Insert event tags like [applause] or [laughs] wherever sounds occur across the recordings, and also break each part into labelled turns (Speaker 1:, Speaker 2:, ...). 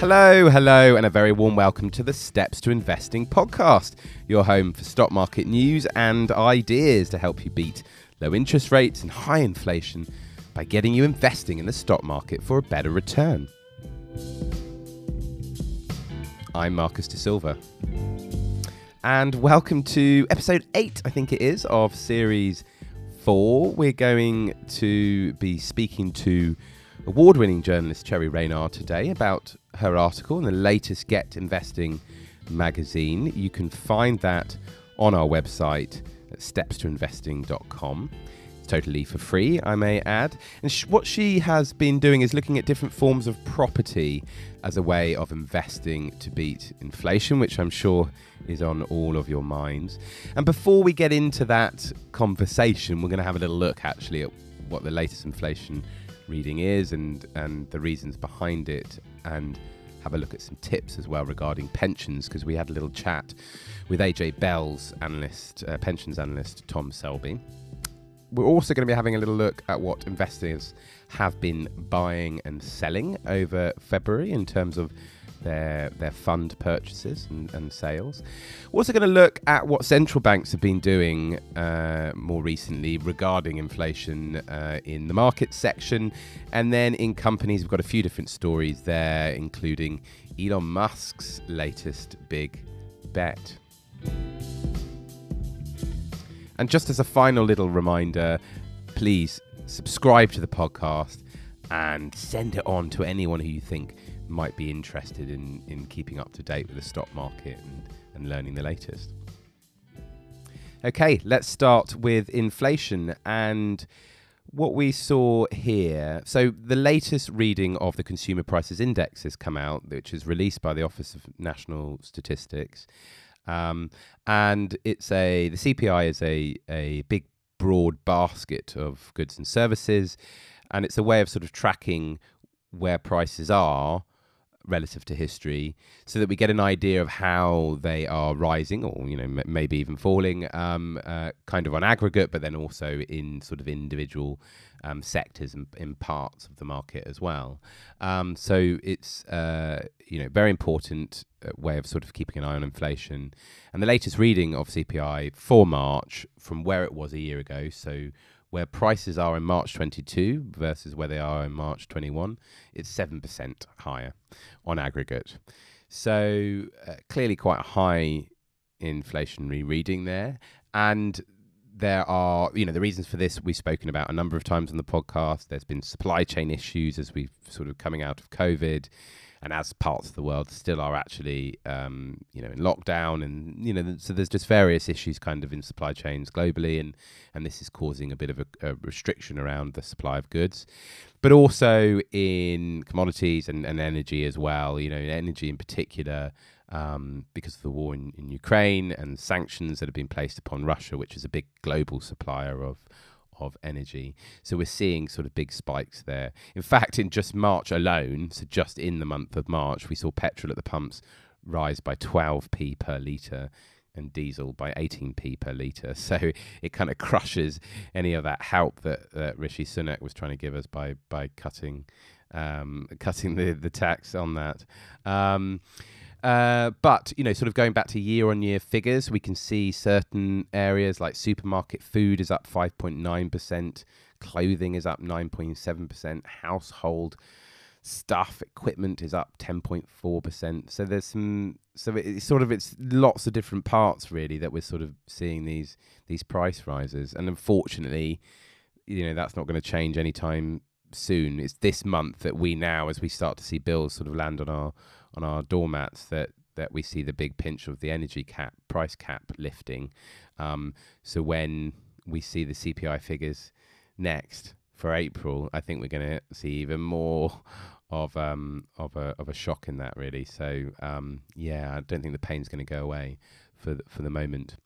Speaker 1: Hello, hello, and a very warm welcome to the Steps to Investing podcast, your home for stock market news and ideas to help you beat low interest rates and high inflation by getting you investing in the stock market for a better return. I'm Marcus De Silva. And welcome to episode 8, I think it is, of series 4. We're going to be speaking to award winning journalist Cherry Reynard today about her article in the latest Get Investing magazine. You can find that on our website at stepstoinvesting.com. It's totally for free, I may add. And sh- what she has been doing is looking at different forms of property as a way of investing to beat inflation, which I'm sure is on all of your minds. And before we get into that conversation, we're going to have a little look actually at what the latest inflation reading is and, and the reasons behind it, and have a look at some tips as well regarding pensions because we had a little chat with AJ Bell's analyst, uh, pensions analyst Tom Selby. We're also going to be having a little look at what investors have been buying and selling over February in terms of their their fund purchases and, and sales. We're also going to look at what central banks have been doing uh, more recently regarding inflation uh, in the market section, and then in companies we've got a few different stories there, including Elon Musk's latest big bet. And just as a final little reminder, please subscribe to the podcast and send it on to anyone who you think might be interested in, in keeping up to date with the stock market and, and learning the latest. Okay, let's start with inflation and what we saw here. So, the latest reading of the Consumer Prices Index has come out, which is released by the Office of National Statistics. Um, and it's a the CPI is a, a big broad basket of goods and services, and it's a way of sort of tracking where prices are relative to history so that we get an idea of how they are rising or you know m- maybe even falling um, uh, kind of on aggregate but then also in sort of individual um, sectors and in parts of the market as well. Um, so it's uh, you know very important uh, way of sort of keeping an eye on inflation. And the latest reading of CPI for March from where it was a year ago so where prices are in March 22 versus where they are in March 21, it's 7% higher on aggregate. So uh, clearly quite a high inflationary reading there. And there are, you know, the reasons for this we've spoken about a number of times on the podcast. There's been supply chain issues as we've sort of coming out of COVID and as parts of the world still are actually, um, you know, in lockdown, and you know, so there's just various issues kind of in supply chains globally, and and this is causing a bit of a, a restriction around the supply of goods, but also in commodities and, and energy as well. You know, energy in particular. Um, because of the war in, in Ukraine and sanctions that have been placed upon Russia, which is a big global supplier of of energy. So we're seeing sort of big spikes there. In fact, in just March alone, so just in the month of March, we saw petrol at the pumps rise by 12p per litre and diesel by 18p per litre. [laughs] So it kind of crushes any of that help that, that Rishi Sunak was trying to give us by by cutting um, [laughs] cutting the, the tax on that. Um, uh, but you know, sort of going back to year-on-year figures, we can see certain areas like supermarket food is up 5.9 percent, clothing is up 9.7 percent, household stuff equipment is up 10.4 percent. So there's some, so it's sort of it's lots of different parts really that we're sort of seeing these these price rises, and unfortunately, you know, that's not going to change anytime soon. It's this month that we now, as we start to see bills sort of land on our on our doormats that that we see the big pinch of the energy cap price cap lifting. Um, so when we see the CPI figures next for April, I think we're going to see even more of um, of a of a shock in that really. So um, yeah, I don't think the pain's going to go away for for the moment.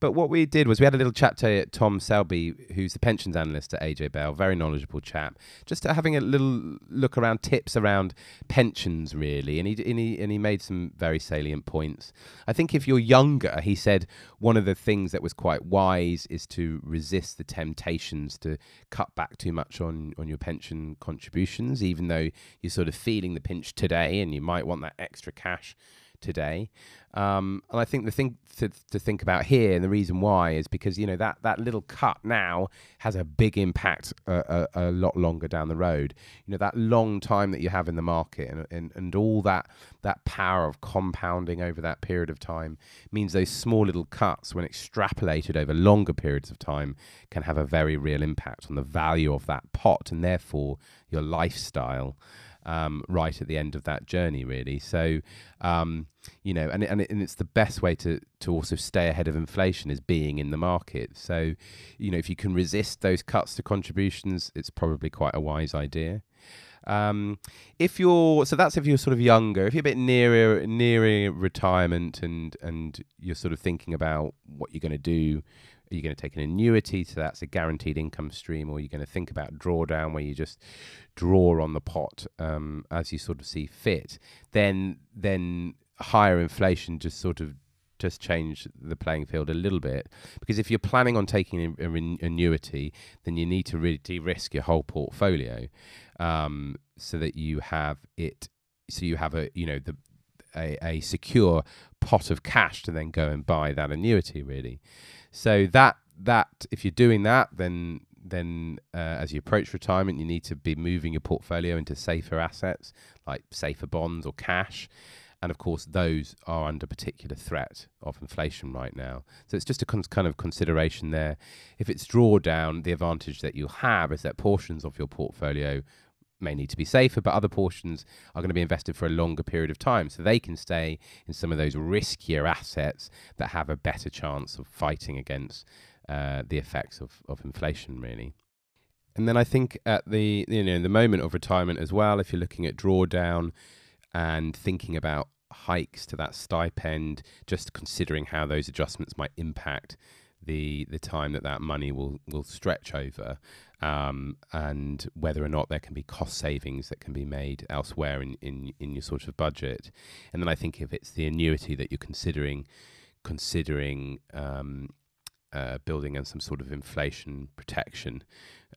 Speaker 1: But what we did was we had a little chat to Tom Selby, who's the pensions analyst at AJ Bell, very knowledgeable chap, just having a little look around tips around pensions, really. And he, and, he, and he made some very salient points. I think if you're younger, he said one of the things that was quite wise is to resist the temptations to cut back too much on, on your pension contributions, even though you're sort of feeling the pinch today and you might want that extra cash today. Um, and I think the thing to, to think about here, and the reason why, is because you know that that little cut now has a big impact a, a, a, lot longer down the road. You know that long time that you have in the market, and, and and all that that power of compounding over that period of time means those small little cuts, when extrapolated over longer periods of time, can have a very real impact on the value of that pot, and therefore your lifestyle um, right at the end of that journey, really. So, um, you know, and and, and it's the best way to to also stay ahead of inflation is being in the market. So, you know, if you can resist those cuts to contributions, it's probably quite a wise idea. Um, if you're so that's if you're sort of younger, if you're a bit nearer nearer retirement and and you're sort of thinking about what you're going to do are you going to take an annuity? So that's a guaranteed income stream, or are you going to think about drawdown where you just draw on the pot um, as you sort of see fit? Then, then higher inflation just sort of just change the playing field a little bit because if you're planning on taking an annuity, then you need to really de-risk your whole portfolio um, so that you have it. So you have a you know the a, a secure pot of cash to then go and buy that annuity really. So that that if you're doing that, then then uh, as you approach retirement, you need to be moving your portfolio into safer assets like safer bonds or cash. And of course, those are under particular threat of inflation right now. So it's just a kind of consideration there. If it's drawdown, the advantage that you'll have is that portions of your portfolio may need to be safer, but other portions are going to be invested for a longer period of time. So they can stay in some of those riskier assets that have a better chance of fighting against uh, the effects of, of inflation, really. And then I think at the you know the moment of retirement as well, if you're looking at drawdown and thinking about hikes to that stipend, just considering how those adjustments might impact the the time that that money will will stretch over, um, and whether or not there can be cost savings that can be made elsewhere in, in in your sort of budget. And then I think if it's the annuity that you're considering, considering um, uh, building in some sort of inflation protection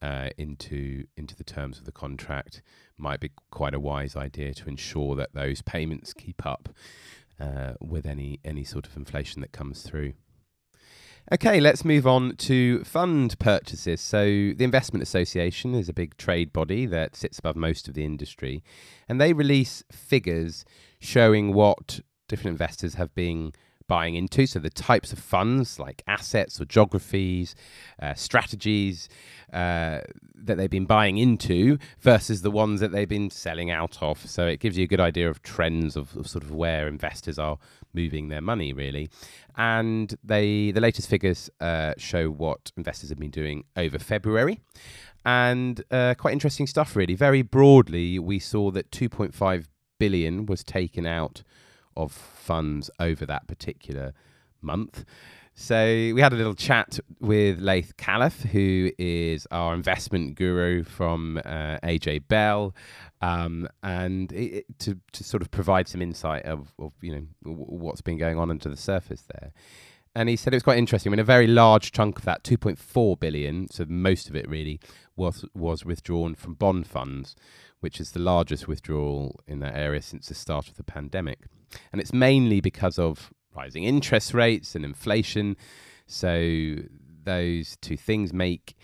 Speaker 1: uh, into into the terms of the contract might be quite a wise idea to ensure that those payments keep up uh, with any any sort of inflation that comes through. Okay, let's move on to fund purchases. So, the Investment Association is a big trade body that sits above most of the industry, and they release figures showing what different investors have been buying into. So the types of funds, like assets or geographies, uh, strategies uh, that they've been buying into versus the ones that they've been selling out of. So it gives you a good idea of trends of, of sort of where investors are moving their money, really. And they the latest figures uh, show what investors have been doing over February. And uh, quite interesting stuff, really. Very broadly, we saw that 2.5 billion was taken out of funds over that particular month. So we had a little chat with Laith Khalaf, who is our investment guru from uh, AJ Bell, um, and it, to to sort of provide some insight of, of you know w- what's been going on under the surface there. And he said it was quite interesting. Mean, a very large chunk of that, 2.4 billion, so most of it really was was withdrawn from bond funds, which is the largest withdrawal in that area since the start of the pandemic. And it's mainly because of rising interest rates and inflation. So those two things make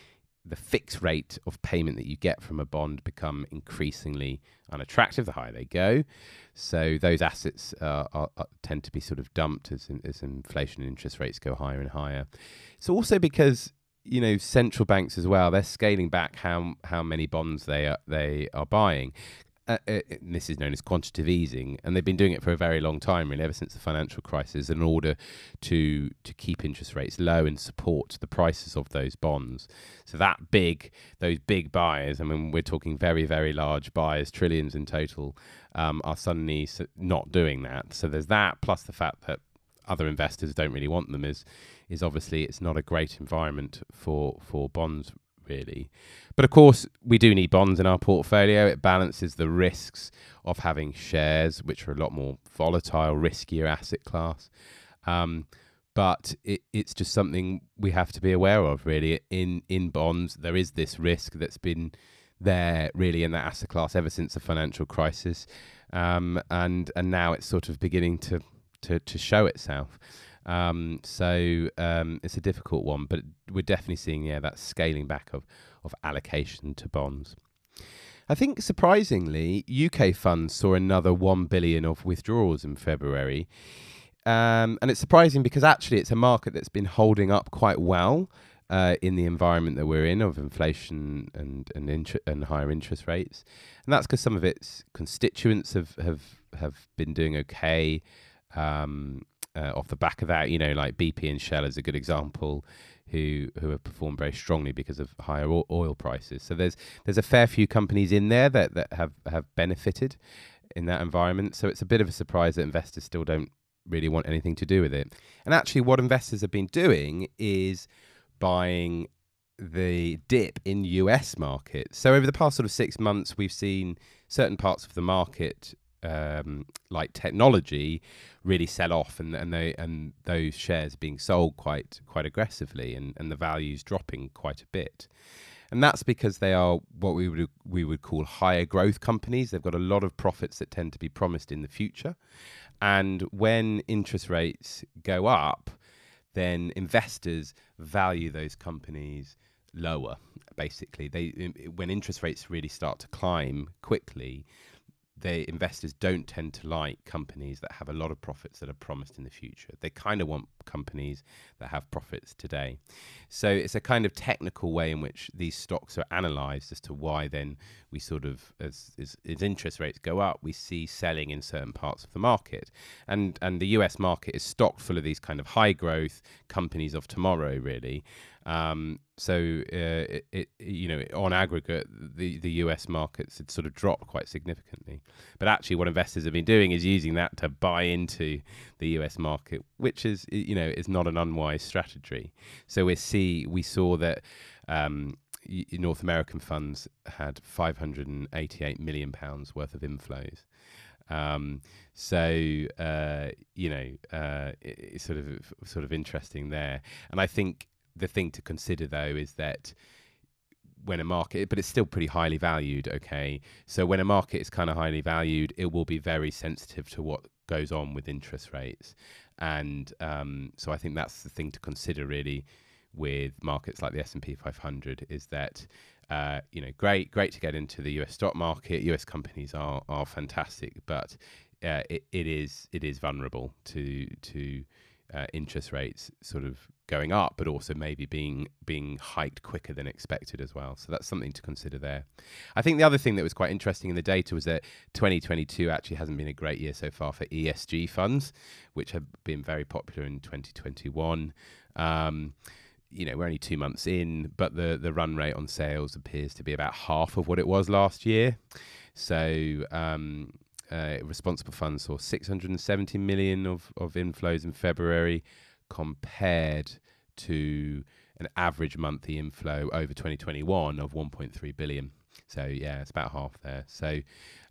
Speaker 1: the fixed rate of payment that you get from a bond become increasingly unattractive the higher they go. So those assets uh, are, are, tend to be sort of dumped as, as inflation and interest rates go higher and higher. It's also because you know central banks as well they're scaling back how how many bonds they are they are buying uh, uh, this is known as quantitative easing, and they've been doing it for a very long time, really, ever since the financial crisis, in order to to keep interest rates low and support the prices of those bonds. So that big, those big buyers, I mean, we're talking very, very large buyers, trillions in total, um, are suddenly not doing that. So there's that, plus the fact that other investors don't really want them is is obviously it's not a great environment for for bonds really. But of course, we do need bonds in our portfolio. It balances the risks of having shares, which are a lot more volatile, riskier asset class. Um, but it, it's just something we have to be aware of, really. In in bonds, there is this risk that's been there really in that asset class ever since the financial crisis, um, and and now it's sort of beginning to to, to show itself. Um, so um, it's a difficult one, but we're definitely seeing yeah that scaling back of of allocation to bonds. I think surprisingly, UK funds saw another one billion of withdrawals in February, um, and it's surprising because actually it's a market that's been holding up quite well. Uh, in the environment that we're in of inflation and and, inter- and higher interest rates, and that's because some of its constituents have have have been doing okay. Um, uh, off the back of that. You know, like BP and Shell is a good example, who who have performed very strongly because of higher oil prices. So there's there's a fair few companies in there that that have have benefited in that environment. So it's a bit of a surprise that investors still don't really want anything to do with it. And actually, what investors have been doing is buying the dip in US markets. So over the past sort of six months, we've seen certain parts of the market um, like technology really sell off and and they and those shares being sold quite quite aggressively and, and the values dropping quite a bit. And that's because they are what we would we would call higher growth companies. They've got a lot of profits that tend to be promised in the future. And when interest rates go up, then investors value those companies lower basically they when interest rates really start to climb quickly they investors don't tend to like companies that have a lot of profits that are promised in the future. They kind of want companies that have profits today. So it's a kind of technical way in which these stocks are analyzed as to why then we sort of as, as, as interest rates go up, we see selling in certain parts of the market. And and the US market is stocked full of these kind of high growth companies of tomorrow really. Um, so uh, it, it, you know, on aggregate, the the US markets had sort of dropped quite significantly. But actually, what investors have been doing is using that to buy into the US market, which is you know is not an unwise strategy. So we see we saw that. Um, North American funds had 588 million pounds worth of inflows. Um, so uh, you know, uh, it, it's sort of sort of interesting there, and I think the thing to consider though is that when a market, but it's still pretty highly valued. Okay, so when a market is kind of highly valued, it will be very sensitive to what goes on with interest rates, and um, so I think that's the thing to consider really with markets like the S and P 500 is that. Uh, you know, great, great to get into the U.S. stock market. U.S. companies are are fantastic, but uh, it, it is it is vulnerable to to uh, interest rates sort of going up, but also maybe being being hiked quicker than expected as well. So that's something to consider there. I think the other thing that was quite interesting in the data was that 2022 actually hasn't been a great year so far for ESG funds, which have been very popular in 2021. Um, you know, we're only two months in, but the the run rate on sales appears to be about half of what it was last year. So um, uh, responsible funds saw 670 million of, of inflows in February compared to an average monthly inflow over 2021 of 1.3 billion. So yeah, it's about half there. So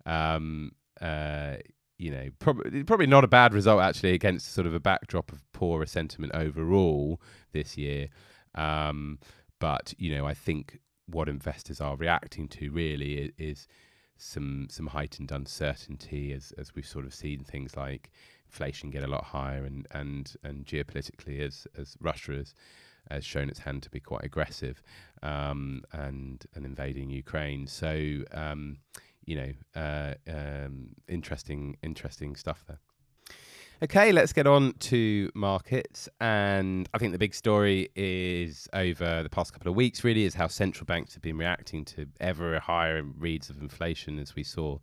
Speaker 1: um, uh, you know, probably probably not a bad result actually against sort of a backdrop of poorer sentiment overall this year. Um, but you know, I think what investors are reacting to really is, is some some heightened uncertainty as as we've sort of seen things like inflation get a lot higher and and and geopolitically as as Russia has has shown its hand to be quite aggressive um, and and invading Ukraine. So um, you know, uh, um, interesting interesting stuff there. Okay, let's get on to markets. And I think the big story is over the past couple of weeks, really, is how central banks have been reacting to ever higher reads of inflation, as we saw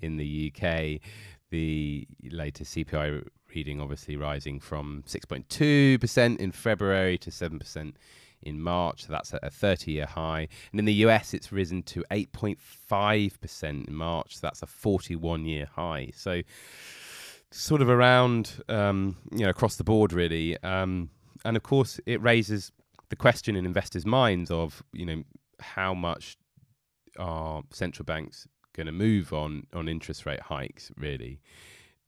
Speaker 1: in the UK. The latest CPI reading obviously rising from 6.2% in February to 7% in March. So that's a 30 year high. And in the US, it's risen to 8.5% in March. So that's a 41 year high. So sort of around, um, you know, across the board really. Um, and of course, it raises the question in investors' minds of, you know, how much are central banks going to move on on interest rate hikes? Really,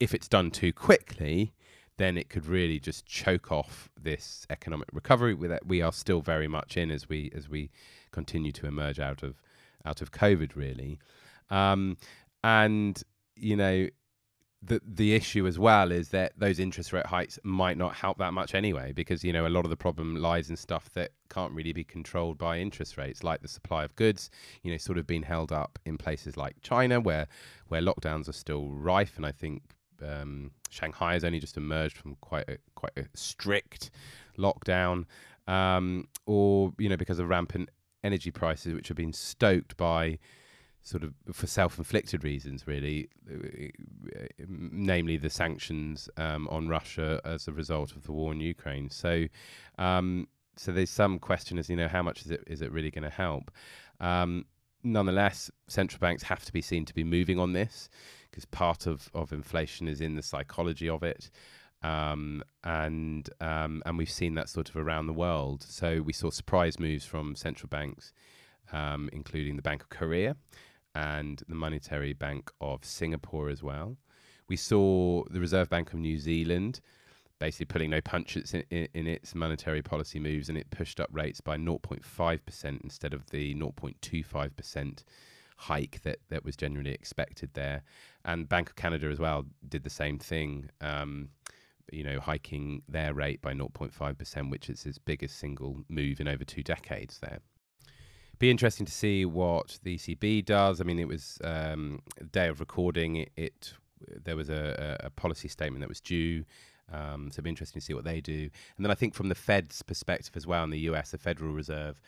Speaker 1: if it's done too quickly, then it could really just choke off this economic recovery that we are still very much in as we as we continue to emerge out of out of COVID, really. Um, and you know, the the issue as well is that those interest rate hikes might not help that much anyway, because you know a lot of the problem lies in stuff that can't really be controlled by interest rates, like the supply of goods. You know, sort of being held up in places like China, where where lockdowns are still rife, and I think um, Shanghai has only just emerged from quite a quite a strict lockdown, um, or you know because of rampant energy prices, which have been stoked by sort of for self-inflicted reasons, really, namely the sanctions um, on Russia as a result of the war in Ukraine. So, um, so there's some question as you know how much is it is it really going to help? Um, nonetheless, central banks have to be seen to be moving on this because part of of inflation is in the psychology of it. Um, and um, and we've seen that sort of around the world. So we saw surprise moves from central banks, um, including the Bank of Korea, and the Monetary Bank of Singapore as well. We saw the Reserve Bank of New Zealand basically putting no punches in, in, in, its monetary policy moves, and it pushed up rates by 0.5% instead of the 0.25% hike that, that was generally expected there. And Bank of Canada as well did the same thing, um, you know, hiking their rate by 0.5%, which is its biggest single move in over two decades there be interesting to see what the ECB does. I mean, it was um, day of recording. It, it there was a, a, policy statement that was due. Um, so it'll be interesting to see what they do. And then I think from the Fed's perspective as well in the US, the Federal Reserve,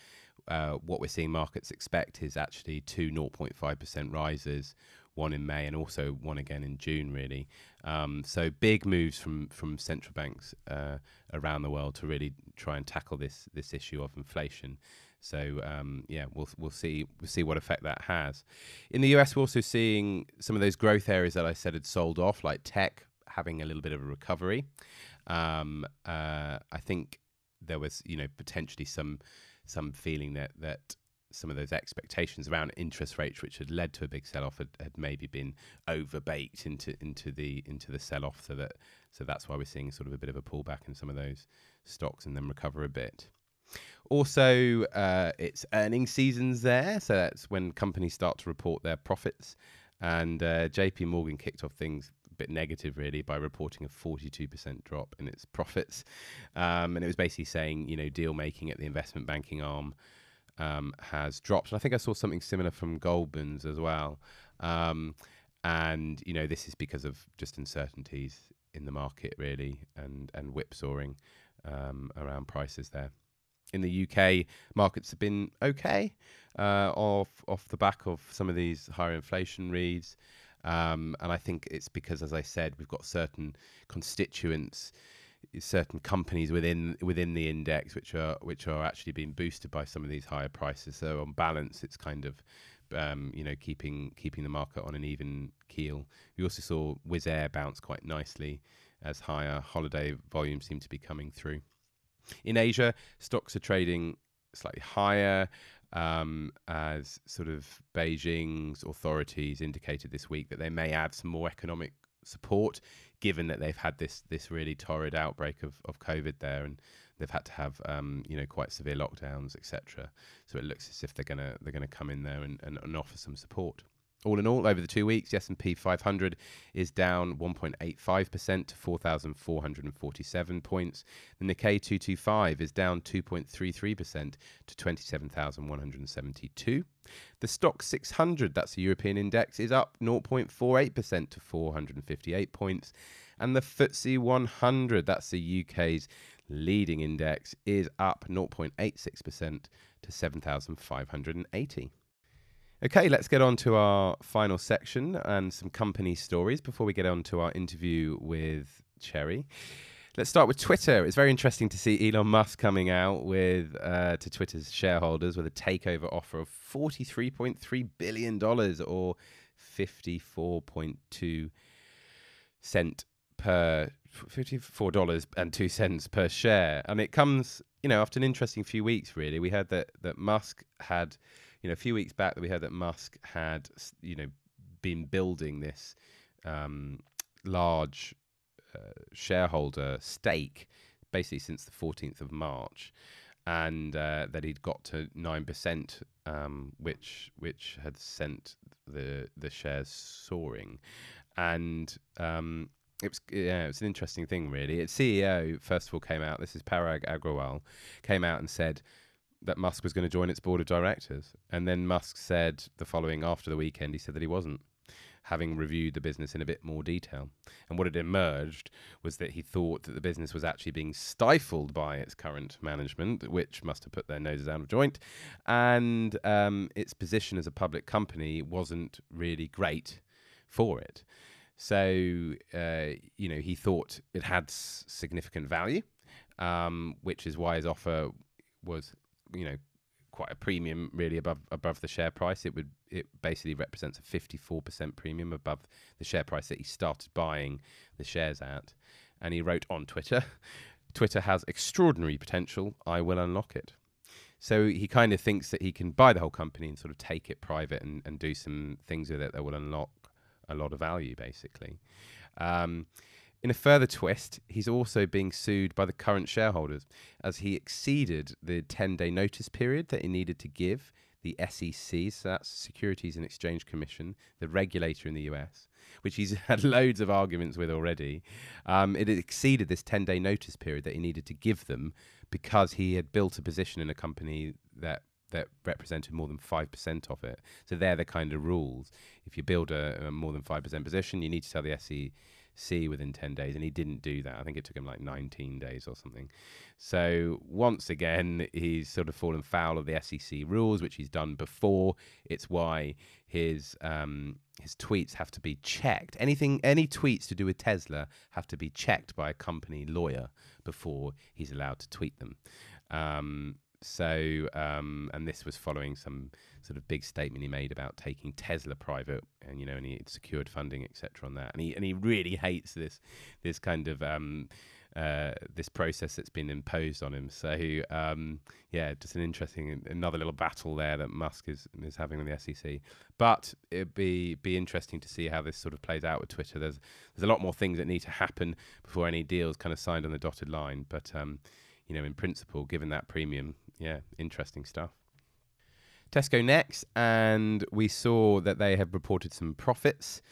Speaker 1: uh, what we're seeing markets expect is actually two 0.5% rises, one in May and also one again in June, really. Um, so big moves from from central banks uh, around the world to really try and tackle this this issue of inflation. So um, yeah, we'll we'll see we'll see what effect that has. In the US, we're also seeing some of those growth areas that I said had sold off, like tech, having a little bit of a recovery. Um, uh, I think there was you know potentially some some feeling that that some of those expectations around interest rates, which had led to a big sell-off, had, had maybe been overbaked into into the into the sell-off. So that so that's why we're seeing sort of a bit of a pullback in some of those stocks and then recover a bit. Also, uh, it's earning seasons there, so that's when companies start to report their profits. And uh, JP Morgan kicked off things a bit negative, really, by reporting a 42% drop in its profits. Um, and it was basically saying, you know, deal making at the investment banking arm um, has dropped. And I think I saw something similar from Goldman's as well. Um, and, you know, this is because of just uncertainties in the market, really, and, and whipsawing um, around prices there in the UK, markets have been okay uh, off off the back of some of these higher inflation reads. Um, and I think it's because, as I said, we've got certain constituents, certain companies within within the index, which are which are actually being boosted by some of these higher prices. So on balance, it's kind of um, you know keeping keeping the market on an even keel. We also saw Wizz Air bounce quite nicely as higher holiday volumes seem to be coming through. In Asia, stocks are trading slightly higher um, as sort of Beijing's authorities indicated this week that they may add some more economic support, given that they've had this this really torrid outbreak of, of COVID there, and they've had to have um, you know quite severe lockdowns, etc. So it looks as if they're gonna they're gonna come in there and, and, and offer some support. All in all, over the two weeks, the S&P 500 is down 1.85% to 4,447 points. The Nikkei 225 is down 2.33% to 27,172. The Stoxx 600, that's the European index, is up 0.48% to 458 points. And the FTSE 100, that's the UK's leading index, is up 0.86% to 7,580. Okay, let's get on to our final section and some company stories before we get on to our interview with Cherry. Let's start with Twitter. It's very interesting to see Elon Musk coming out with uh, to Twitter's shareholders with a takeover offer of $43.3 billion or 54.2 cent per fifty-four dollars and two cents per share, and it comes, you know, after an interesting few weeks. Really, we heard that that Musk had, you know, a few weeks back that we heard that Musk had, you know, been building this um, large uh, shareholder stake basically since the 14th of March, and uh, that he'd got to nine percent, um, which which had sent the the shares soaring, and um, it was yeah, it was an interesting thing really. Its CEO first of all came out. This is Parag Agrawal, came out and said that Musk was going to join its board of directors, and then Musk said the following after the weekend he said that he wasn't having reviewed the business in a bit more detail. And what had emerged was that he thought that the business was actually being stifled by its current management, which must have put their noses out of joint, and um, its position as a public company wasn't really great for it. So, uh, you know, he thought it had s- significant value, um, which is why his offer was, you know, quite a premium really above above the share price. It would it basically represents a 54% premium above the share price that he started buying the shares at. And he wrote on Twitter, [laughs] Twitter has extraordinary potential. I will unlock it. So he kind of thinks that he can buy the whole company and sort of take it private and, and do some things with it that will unlock a lot of value, basically. Um, in a further twist, he's also being sued by the current shareholders as he exceeded the 10 day notice period that he needed to give the SEC, so that's Securities and Exchange Commission, the regulator in the US, which he's [laughs] had loads of arguments with already. Um, it exceeded this 10 day notice period that he needed to give them because he had built a position in a company that that represented more than 5% of it. So they're the kind of rules. If you build a, a more than 5% position, you need to tell the SEC see within 10 days, and he didn't do that. I think it took him like 19 days or something. So once again, he's sort of fallen foul of the SEC rules, which he's done before. It's why his um, his tweets have to be checked. Anything, any tweets to do with Tesla have to be checked by a company lawyer before he's allowed to tweet them. Um, so, um, and this was following some sort of big statement he made about taking Tesla private, and you know, and he secured funding, etc. on that. And he and he really hates this this kind of um, uh, this process that's been imposed on him. So, um, yeah, just an interesting another little battle there that Musk is is having with the SEC. But it'd be be interesting to see how this sort of plays out with Twitter. There's there's a lot more things that need to happen before any deals kind of signed on the dotted line, but. Um, you know, in principle, given that premium, yeah, interesting stuff. Tesco next, and we saw that they have reported some profits.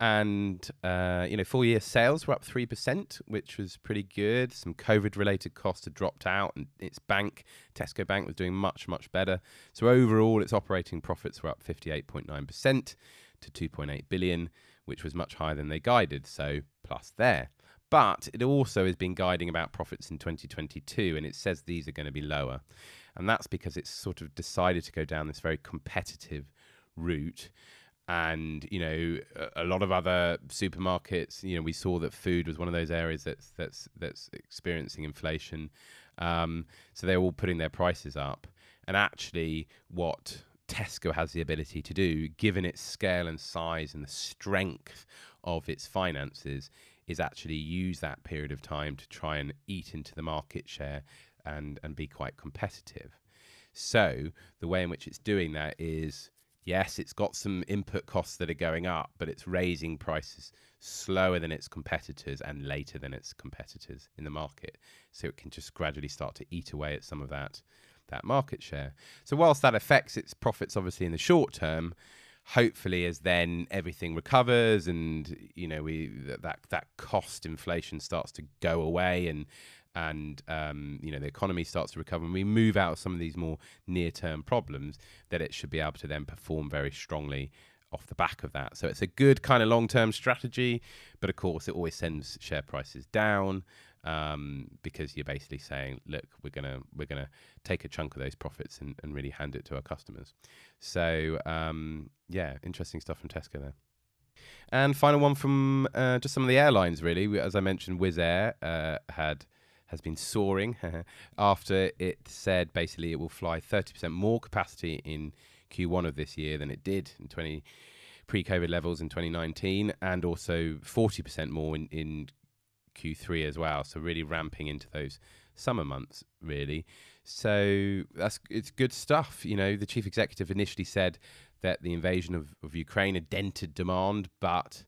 Speaker 1: And, uh, you know, full year sales were up 3%, which was pretty good. Some COVID related costs had dropped out, and its bank, Tesco Bank, was doing much, much better. So overall, its operating profits were up 58.9% to 2.8 billion, which was much higher than they guided. So plus there. But it also has been guiding about profits in 2022, and it says these are going to be lower. And that's because it's sort of decided to go down this very competitive route. And you know, a, lot of other supermarkets. You know, we saw that food was one of those areas that's that's that's experiencing inflation. Um, so they're all putting their prices up. And actually, what Tesco has the ability to do, given its scale and size and the strength of its finances, is actually use that period of time to try and eat into the market share and and be quite competitive. So the way in which it's doing that is yes, it's got some input costs that are going up, but it's raising prices slower than its competitors and later than its competitors in the market. So it can just gradually start to eat away at some of that that market share. So whilst that affects its profits obviously in the short term, hopefully as then everything recovers and you know we that that cost inflation starts to go away and and um, you know the economy starts to recover and we move out of some of these more near-term problems that it should be able to then perform very strongly off the back of that. So it's a good kind of long-term strategy but of course it always sends share prices down um, because you're basically saying, look, we're gonna we're gonna take a chunk of those profits and, and really hand it to our customers. So um, yeah, interesting stuff from Tesco there. And final one from uh, just some of the airlines, really. As I mentioned, Wizz Air uh, had has been soaring [laughs] after it said basically it will fly 30% more capacity in Q1 of this year than it did in 20 pre-COVID levels in 2019, and also 40% more in, in Q3 as well. So really ramping into those summer months, really. So that's it's good stuff. You know, the chief executive initially said that the invasion of, of Ukraine had dented demand, but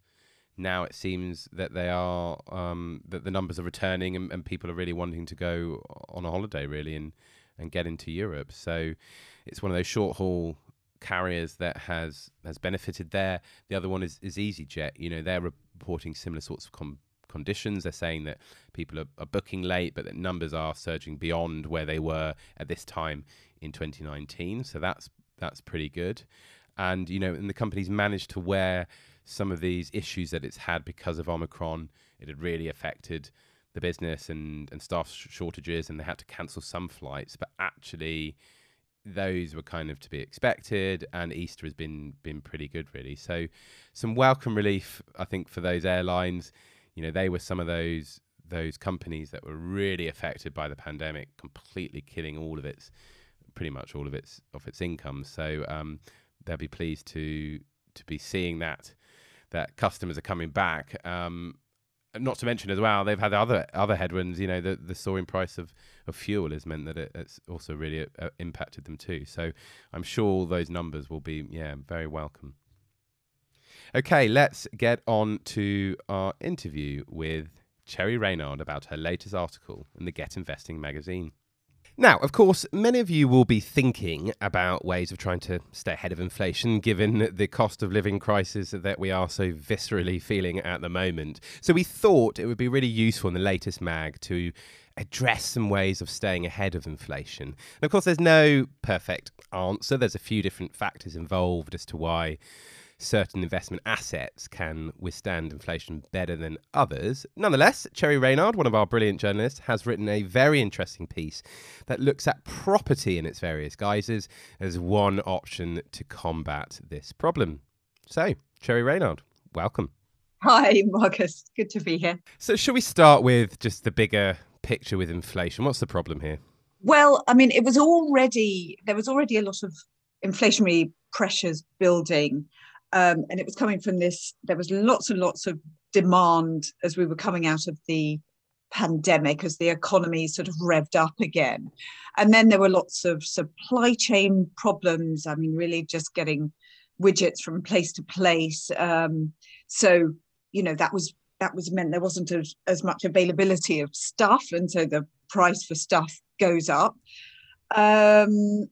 Speaker 1: now it seems that they are um, that the numbers are returning and, and, people are really wanting to go on a holiday really and and get into Europe. So it's one of those short haul carriers that has has benefited there. The other one is, is EasyJet. You know, they're reporting similar sorts of com- conditions. They're saying that people are, are booking late, but that numbers are surging beyond where they were at this time in 2019. So that's that's pretty good. And you know, and the company's managed to wear some of these issues that it's had because of Omicron. It had really affected the business and and staff shortages, and they had to cancel some flights. But actually, those were kind of to be expected, and Easter has been been pretty good, really. So, some welcome relief, I think, for those airlines. You know, they were some of those those companies that were really affected by the pandemic, completely killing all of its, pretty much all of its of its income. So, um, they'll be pleased to to be seeing that that customers are coming back. Um, not to mention as well, they've had other other headwinds. You know, the the soaring price of, of fuel has meant that it, it's also really uh, impacted them too. So I'm sure those numbers will be yeah very welcome. Okay, let's get on to our interview with Cherry Reynard about her latest article in the Get Investing magazine. Now, of course, many of you will be thinking about ways of trying to stay ahead of inflation given the cost of living crisis that we are so viscerally feeling at the moment. So, we thought it would be really useful in the latest mag to address some ways of staying ahead of inflation. And of course, there's no perfect answer, there's a few different factors involved as to why certain investment assets can withstand inflation better than others. Nonetheless, Cherry Reynard, one of our brilliant journalists, has written a very interesting piece that looks at property in its various guises as one option to combat this problem. So, Cherry Reynard, welcome.
Speaker 2: Hi, Marcus. Good to be here.
Speaker 1: So, shall we start with just the bigger picture with inflation? What's the problem here?
Speaker 2: Well, I mean, it was already, there was already a lot of inflationary pressures building um, and it was coming from this, there was lots and lots of demand as we were coming out of the pandemic, as the economy sort of revved up again. And then there were lots of supply chain problems. I mean, really just getting widgets from place to place. Um, so, you know, that was that was meant there wasn't as, much availability of stuff, and so the price for stuff goes up. Um,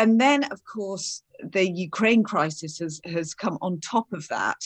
Speaker 2: and then, of course, the Ukraine crisis has, has come on top of that,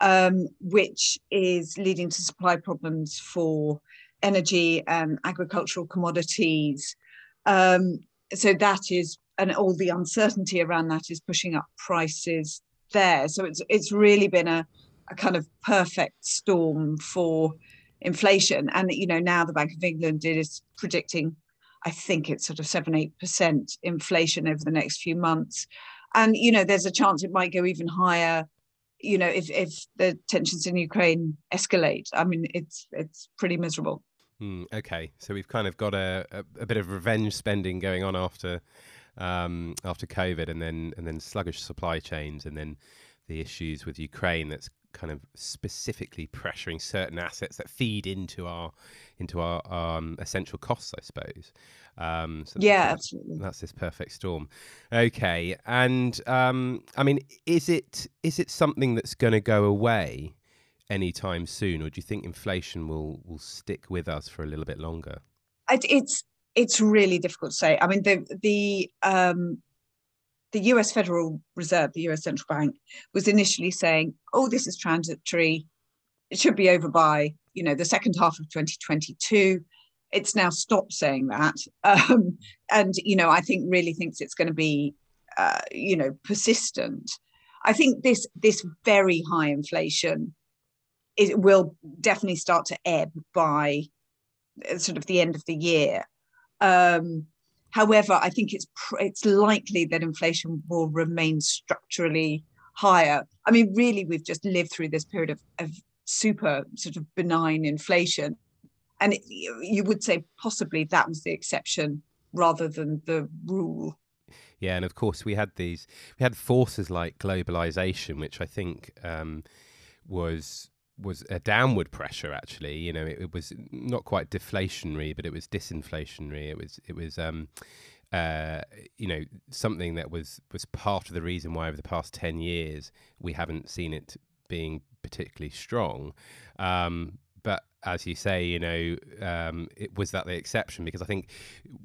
Speaker 2: um, which is leading to supply problems for energy and agricultural commodities. Um, so that is, and all the uncertainty around that is pushing up prices there. So it's it's really been a, a kind of perfect storm for inflation. And you know now the Bank of England is predicting I think it's sort of seven, eight percent inflation over the next few months. And you know, there's a chance it might go even higher, you know, if if the tensions in Ukraine escalate. I mean, it's it's pretty miserable.
Speaker 1: Mm, okay, so we've kind of got a, a, a, bit of revenge spending going on after um, after COVID, and then and then sluggish supply chains, and then the issues with Ukraine that's kind of specifically pressuring certain assets that feed into our into our um, essential costs, I suppose.
Speaker 2: Um, so yeah, that's, absolutely.
Speaker 1: That's this perfect storm. Okay, and um, I mean, is it is it something that's going to go away anytime soon, or do you think inflation will will stick with us for a little bit longer?
Speaker 2: It's it's really difficult to say. I mean, the the um, the US Federal Reserve, the US Central Bank, was initially saying, oh, this is transitory. It should be over by, you know, the second half of 2022. It's now stopped saying that. [laughs] Um, and, you know, I think really thinks it's going to be, uh, you know, persistent. I think this this very high inflation it will definitely start to ebb by uh, sort of the end of the year. Um, However, I think it's it's likely that inflation will remain structurally higher. I mean, really, we've just lived through this period of, of super sort of benign inflation, and it, you would say possibly that was the exception rather than the rule.
Speaker 1: Yeah, and of course we had these we had forces like globalization, which I think um, was was a downward pressure actually. You know it, it, was not quite deflationary but it was disinflationary. It was it was um uh, you know something that was was part of the reason why over the past 10 years we haven't seen it being particularly strong. Um, but as you say, you know, um, it was that the exception? Because I think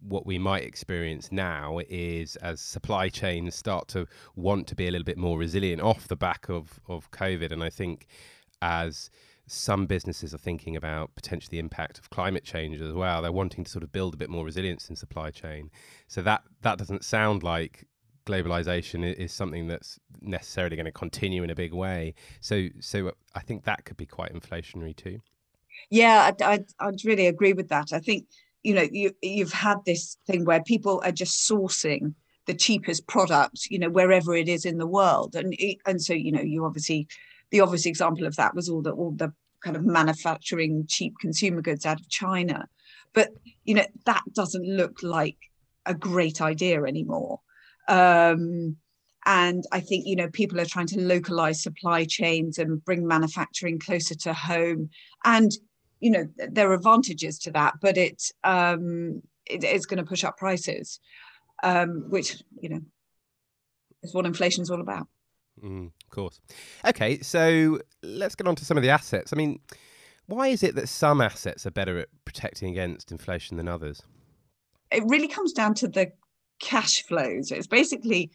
Speaker 1: what we might experience now is as supply chains start to want to be a little bit more resilient off the back of of COVID, and I think as some businesses are thinking about potentially the impact of climate change as well. They're wanting to sort of build a bit more resilience in supply chain. So that that doesn't sound like globalization is something that's necessarily going to continue in a big way. So so I think that could be quite inflationary too.
Speaker 2: Yeah, I, I, I'd really agree with that. I think you know you you've had this thing where people are just sourcing the cheapest product, you know, wherever it is in the world, and and so you know you obviously the obvious example of that was all the all the kind of manufacturing cheap consumer goods out of China. But you know that doesn't look like a great idea anymore. Um, and I think you know people are trying to localize supply chains and bring manufacturing closer to home. And you know there are advantages to that, but it um, it is going to push up prices, um, which you know is what inflation is all about.
Speaker 1: Mm, of course. Okay, so let's get on to some of the assets. I mean, why is it that some assets are better at protecting against inflation than others?
Speaker 2: It really comes down to the cash flows. It's basically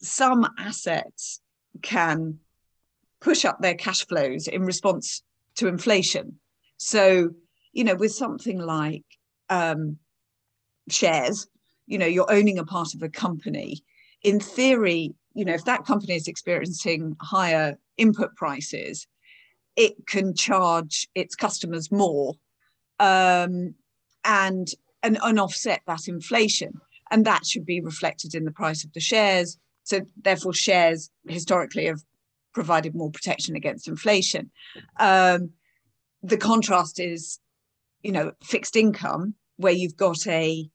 Speaker 2: some assets can push up their cash flows in response to inflation. So, you know, with something like um, shares, you know, you're owning a part of a company. In theory, you know, if that company is experiencing higher input prices, it can charge its customers more um, and, and, and offset that inflation. And that should be reflected in the price of the shares. So, therefore, shares historically have provided more protection against inflation. Um, the contrast is, you know, fixed income, where you've got a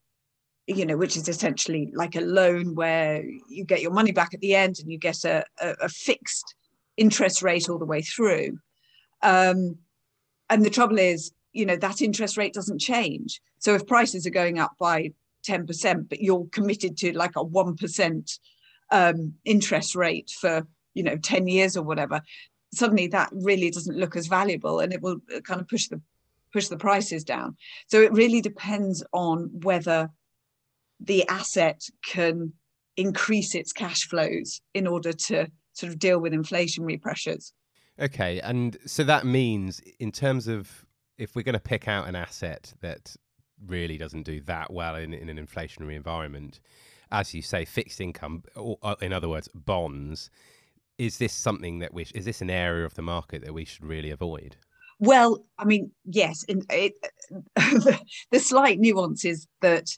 Speaker 2: you know, which is essentially like a loan where you get your money back at the end and you get a, a, a fixed interest rate all the way through. Um, and the trouble is, you know, that interest rate doesn't change. So if prices are going up by 10%, but you're committed to like a 1% um, interest rate for, you know, 10 years or whatever, suddenly that really doesn't look as valuable and it will uh, kind of push the push the prices down. So it really depends on whether the asset can increase its cash flows in order to sort of deal with inflationary pressures.
Speaker 1: Okay, and so that means in terms of if we're going to pick out an asset that really doesn't do that well in, in an inflationary environment, as you say, fixed income, or uh, in other words, bonds, is this something that we is this an area of the market that we should really avoid?
Speaker 2: Well, I mean, yes. In, it, [laughs] the slight nuance is that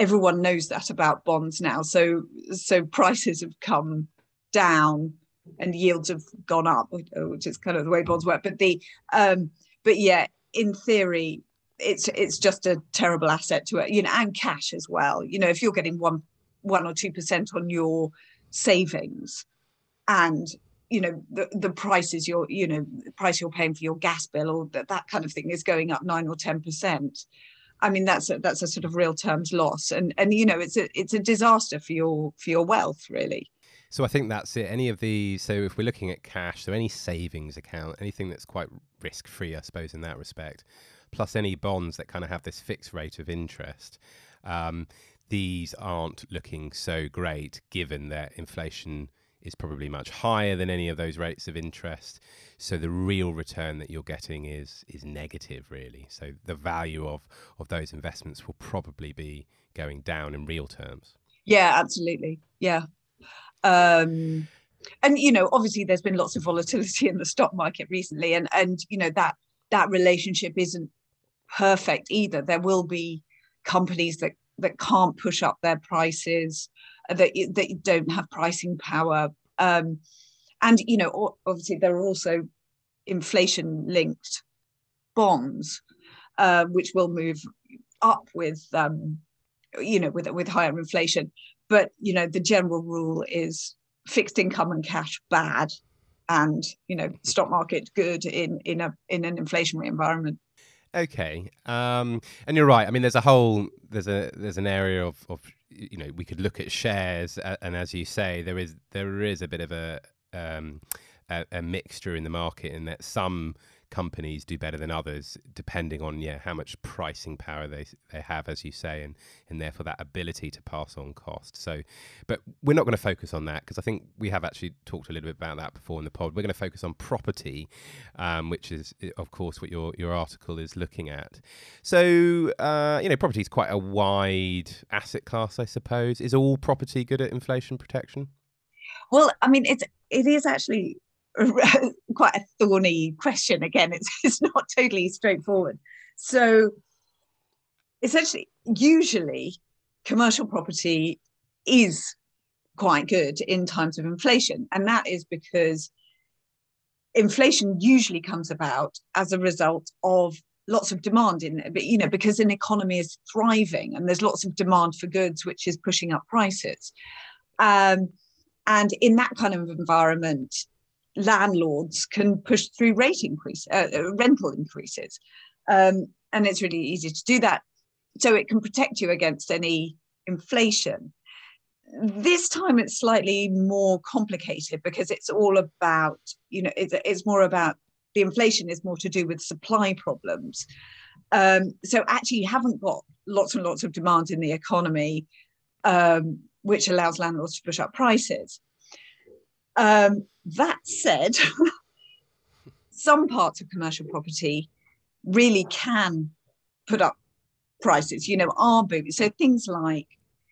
Speaker 2: everyone knows that about bonds now. So so prices have come down and yields have gone up, which is kind of the way bonds work. But the um, but yeah, in theory, it's it's just a terrible asset to it, you know, and cash as well. You know, if you're getting one one or two percent on your savings, and you know the, the prices you're you know price you're paying for your gas bill or that, that kind of thing is going up nine or ten percent I mean, that's a, that's a sort of real terms loss, and and you know, it's a it's a disaster for your for your wealth, really.
Speaker 1: So I think that's it. Any of these, so if we're looking at cash, so any savings account, anything that's quite risk free, I suppose, in that respect, plus any bonds that kind of have this fixed rate of interest, um, these aren't looking so great given that inflation is probably much higher than any of those rates of interest. So the real return that you're getting is is negative, really. So the value of of those investments will probably be going down in real terms.
Speaker 2: Yeah, absolutely. Yeah. Um, and you know, obviously, there's been lots of volatility in the stock market recently, and and you know that that relationship isn't perfect either. There will be companies that that can't push up their prices that that don't have pricing power. Um, and you know, obviously, there are also inflation-linked bonds, uh, which will move up with, um, you know, with with higher inflation. But you know, the general rule is fixed income and cash bad, and you know stock market good in in a in an inflationary environment.
Speaker 1: Okay, um, and you're right. I mean, there's a whole there's a there's an area of, of you know we could look at shares, and as you say, there is there is a bit of a um, a, a mixture in the market, in that some companies do better than others depending on yeah how much pricing power they they have as you say and and therefore that ability to pass on cost. So but we're not going to focus on that because I think we have actually talked a little bit about that before in the pod. We're going to focus on property um, which is of course what your your article is looking at. So uh, you know property is quite a wide asset class I suppose. Is all property good at inflation protection?
Speaker 2: Well I mean it's it is actually [laughs] quite a thorny question. Again, it's [laughs] it's not totally straightforward. So essentially, usually commercial property is quite good in times of inflation, and that is because inflation usually comes about as a result of lots of demand in you know because an economy is thriving and there's lots of demand for goods which is pushing up prices um, and in that kind of environment landlords can push through rate increase, uh, uh, rental increases. Um, and it's really easy to do that. So it can protect you against any inflation. This time it's slightly more complicated because it's all about, you know, it's, it's more about the inflation is more to do with supply problems. Um, so actually, you haven't got lots and lots of demand in the economy, um, which allows landlords to push up prices. Um, that said, [laughs] some parts of commercial property really can put up prices, you know, are booming. So things like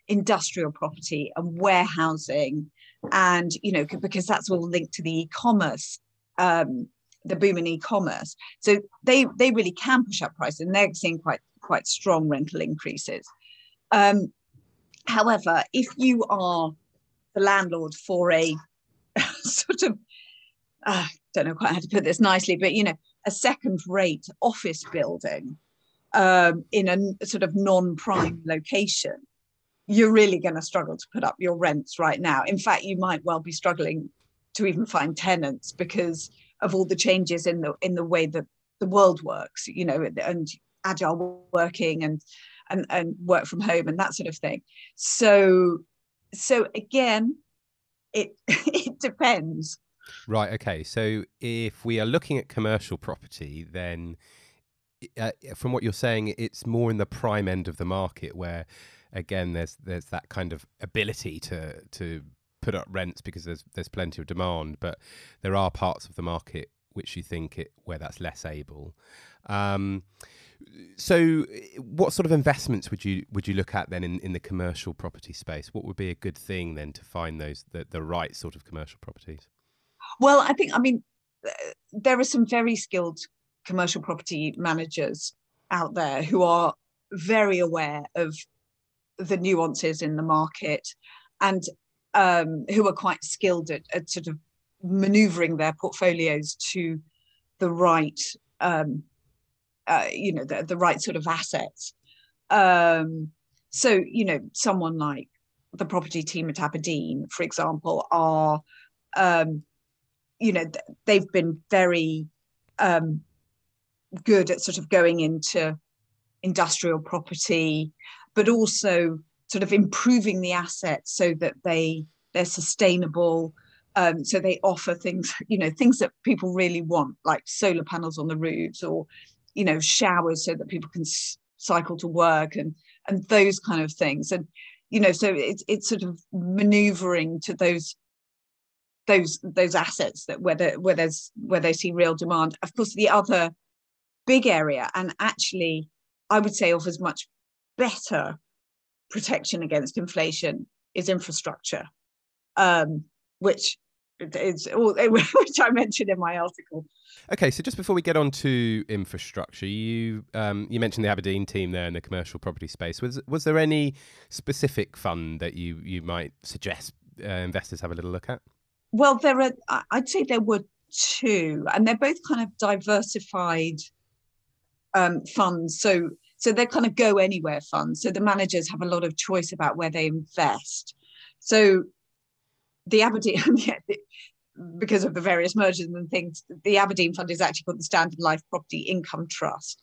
Speaker 2: industrial property and warehousing, and you know, because that's all linked to the e-commerce, um, the boom in e-commerce. So they they really can push up prices, and they're seeing quite quite strong rental increases. Um, however, if you are the landlord for a [laughs] sort of uh, I don't know quite how to put this nicely, but you know, a second-rate office building um, in a sort of non-prime location, you're really going to struggle to put up your rents right now. In fact, you might well be struggling to even find tenants because of all the changes in the in the way that the world works, you know, and agile working and and and work from home and that sort of thing. So so again, it [laughs] depends.
Speaker 1: Right. Okay. So if we are looking at commercial property, then uh, from what you're saying, it's more in the prime end of the market where, again, there's there's that kind of ability to to put up rents because there's there's plenty of demand, but there are parts of the market which you think it where that's less able. Um, so, what sort of investments would you would you look at then in, in the commercial property space? What would be a good thing then to find those the, the right sort of commercial properties?
Speaker 2: Well, I think I mean there are some very skilled commercial property managers out there who are very aware of the nuances in the market and um, who are quite skilled at, at, sort of maneuvering their portfolios to the right um, uh, you know the, the right sort of assets. Um, so you know someone like the property team at aberdeen for example are um, you know they've been very um, good at sort of going into industrial property but also sort of improving the assets so that they they're sustainable. Um, so they offer things you know things that people really want like solar panels on the roofs or you know showers so that people can s- cycle to work and and those kind of things. And you know so it's it's sort of maneuvering to those those those assets that where, the, where there's where they see real demand. Of course the other big area and actually i would say offers much better protection against inflation is infrastructure um, which it's all [laughs] which I mentioned in my article.
Speaker 1: Okay, so just before we get on to infrastructure, you um, you mentioned the Aberdeen team there in the commercial property space. Was was there any specific fund that you you might suggest uh, investors have a little look at?
Speaker 2: Well, there are. I'd say there were two, and they're both kind of diversified um, funds. So so they're kind of go anywhere funds. So the managers have a lot of choice about where they invest. So the Aberdeen, [laughs] because of the various mergers and things, the Aberdeen Fund is actually called the Standard Life Property Income Trust.